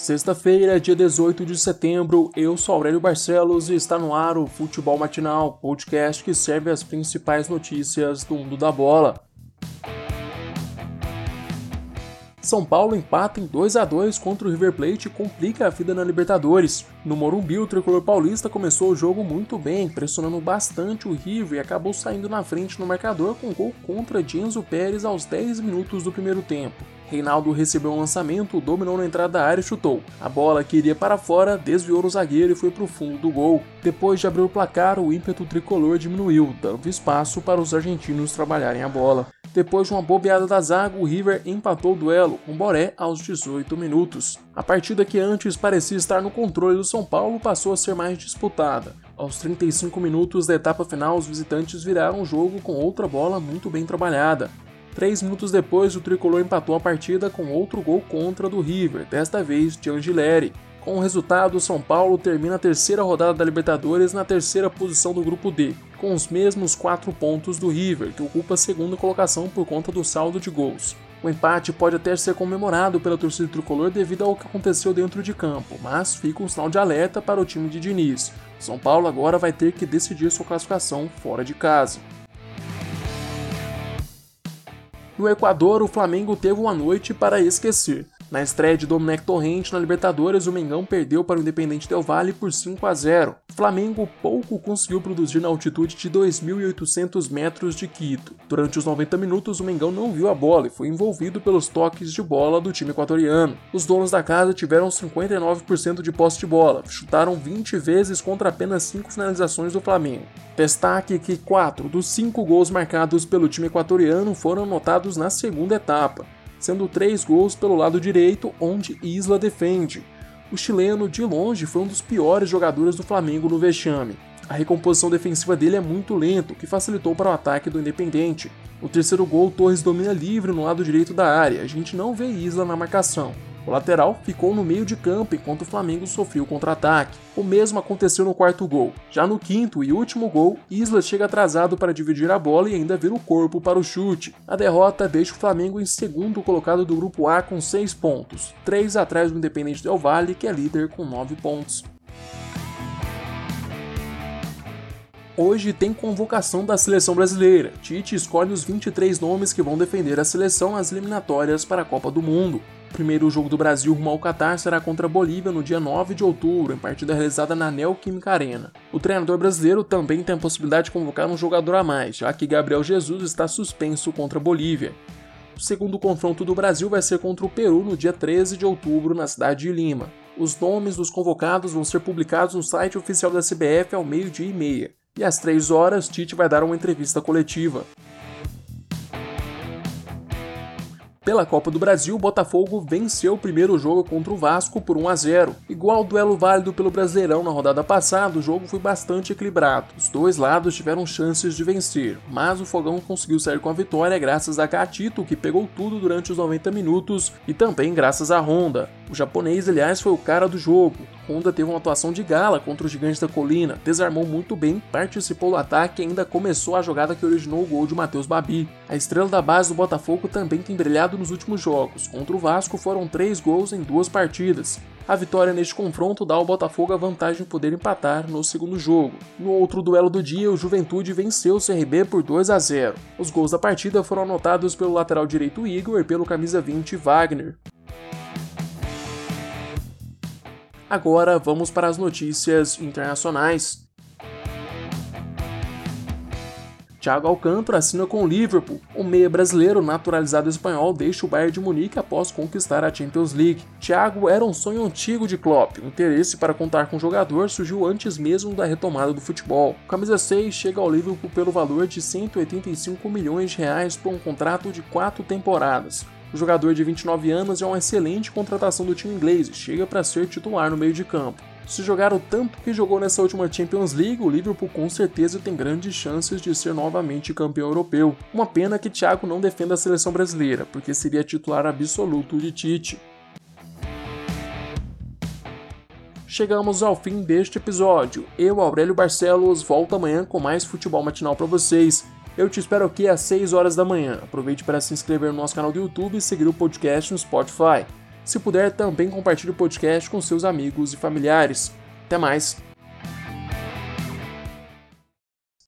Sexta-feira, dia 18 de setembro, eu sou Aurélio Barcelos e está no ar o Futebol Matinal, podcast que serve as principais notícias do mundo da bola. São Paulo empata em 2 a 2 contra o River Plate e complica a vida na Libertadores. No Morumbi, o tricolor paulista começou o jogo muito bem, pressionando bastante o River e acabou saindo na frente no marcador com gol contra de Pérez aos 10 minutos do primeiro tempo. Reinaldo recebeu um lançamento, dominou na entrada da área e chutou. A bola que iria para fora desviou no zagueiro e foi para o fundo do gol. Depois de abrir o placar, o ímpeto tricolor diminuiu, dando espaço para os argentinos trabalharem a bola. Depois de uma bobeada da zaga, o River empatou o duelo com Boré aos 18 minutos. A partida que antes parecia estar no controle do São Paulo passou a ser mais disputada. Aos 35 minutos da etapa final, os visitantes viraram o jogo com outra bola muito bem trabalhada. Três minutos depois, o tricolor empatou a partida com outro gol contra do River, desta vez de Angileri. Com o resultado, o São Paulo termina a terceira rodada da Libertadores na terceira posição do grupo D, com os mesmos quatro pontos do River, que ocupa a segunda colocação por conta do saldo de gols. O empate pode até ser comemorado pela torcida tricolor devido ao que aconteceu dentro de campo, mas fica um sinal de alerta para o time de Diniz. São Paulo agora vai ter que decidir sua classificação fora de casa. No Equador, o Flamengo teve uma noite para esquecer. Na estreia de Domenech Torrente na Libertadores, o Mengão perdeu para o Independente Del Valle por 5 a 0. O Flamengo pouco conseguiu produzir na altitude de 2.800 metros de Quito. Durante os 90 minutos, o Mengão não viu a bola e foi envolvido pelos toques de bola do time equatoriano. Os donos da casa tiveram 59% de posse de bola, chutaram 20 vezes contra apenas 5 finalizações do Flamengo. Destaque que 4 dos 5 gols marcados pelo time equatoriano foram anotados na segunda etapa sendo três gols pelo lado direito, onde Isla defende. O chileno, de longe, foi um dos piores jogadores do Flamengo no vexame. A recomposição defensiva dele é muito lento, o que facilitou para o ataque do Independente. No terceiro gol, Torres domina livre no lado direito da área, a gente não vê Isla na marcação. O lateral ficou no meio de campo enquanto o Flamengo sofreu contra-ataque. O mesmo aconteceu no quarto gol. Já no quinto e último gol, Isla chega atrasado para dividir a bola e ainda vira o corpo para o chute. A derrota deixa o Flamengo em segundo colocado do grupo A com 6 pontos, 3 atrás do Independente Del Valle, que é líder com 9 pontos. Hoje tem convocação da seleção brasileira. Tite escolhe os 23 nomes que vão defender a seleção nas eliminatórias para a Copa do Mundo. O primeiro jogo do Brasil rumo ao Catar será contra a Bolívia no dia 9 de outubro, em partida realizada na Neoquímica Arena. O treinador brasileiro também tem a possibilidade de convocar um jogador a mais, já que Gabriel Jesus está suspenso contra a Bolívia. O segundo confronto do Brasil vai ser contra o Peru no dia 13 de outubro, na cidade de Lima. Os nomes dos convocados vão ser publicados no site oficial da CBF ao meio-dia e meia. E às 3 horas, Tite vai dar uma entrevista coletiva. Pela Copa do Brasil, o Botafogo venceu o primeiro jogo contra o Vasco por 1 a 0. Igual ao duelo válido pelo Brasileirão na rodada passada, o jogo foi bastante equilibrado. Os dois lados tiveram chances de vencer, mas o Fogão conseguiu sair com a vitória graças a Gatito, que pegou tudo durante os 90 minutos, e também graças a Honda. O japonês, aliás, foi o cara do jogo. Honda teve uma atuação de gala contra os Gigantes da Colina, desarmou muito bem, participou do ataque e ainda começou a jogada que originou o gol de Matheus Babi. A estrela da base do Botafogo também tem brilhado nos últimos jogos. Contra o Vasco foram três gols em duas partidas. A vitória neste confronto dá ao Botafogo a vantagem de poder empatar no segundo jogo. No outro duelo do dia, o Juventude venceu o CRB por 2 a 0. Os gols da partida foram anotados pelo lateral direito Igor e pelo camisa 20 Wagner. Agora vamos para as notícias internacionais. Thiago Alcântara assina com o Liverpool. O meia brasileiro naturalizado espanhol deixa o Bayern de Munique após conquistar a Champions League. Thiago era um sonho antigo de Klopp. O interesse para contar com o jogador surgiu antes mesmo da retomada do futebol. O camisa 6 chega ao Liverpool pelo valor de 185 milhões de reais por um contrato de quatro temporadas. O jogador de 29 anos é uma excelente contratação do time inglês e chega para ser titular no meio de campo. Se jogar o tanto que jogou nessa última Champions League, o Liverpool com certeza tem grandes chances de ser novamente campeão europeu. Uma pena que Thiago não defenda a seleção brasileira, porque seria titular absoluto de Tite. Chegamos ao fim deste episódio. Eu, Aurélio Barcelos, volto amanhã com mais futebol matinal para vocês. Eu te espero aqui às 6 horas da manhã. Aproveite para se inscrever no nosso canal do YouTube e seguir o podcast no Spotify. Se puder, também compartilhe o podcast com seus amigos e familiares. Até mais!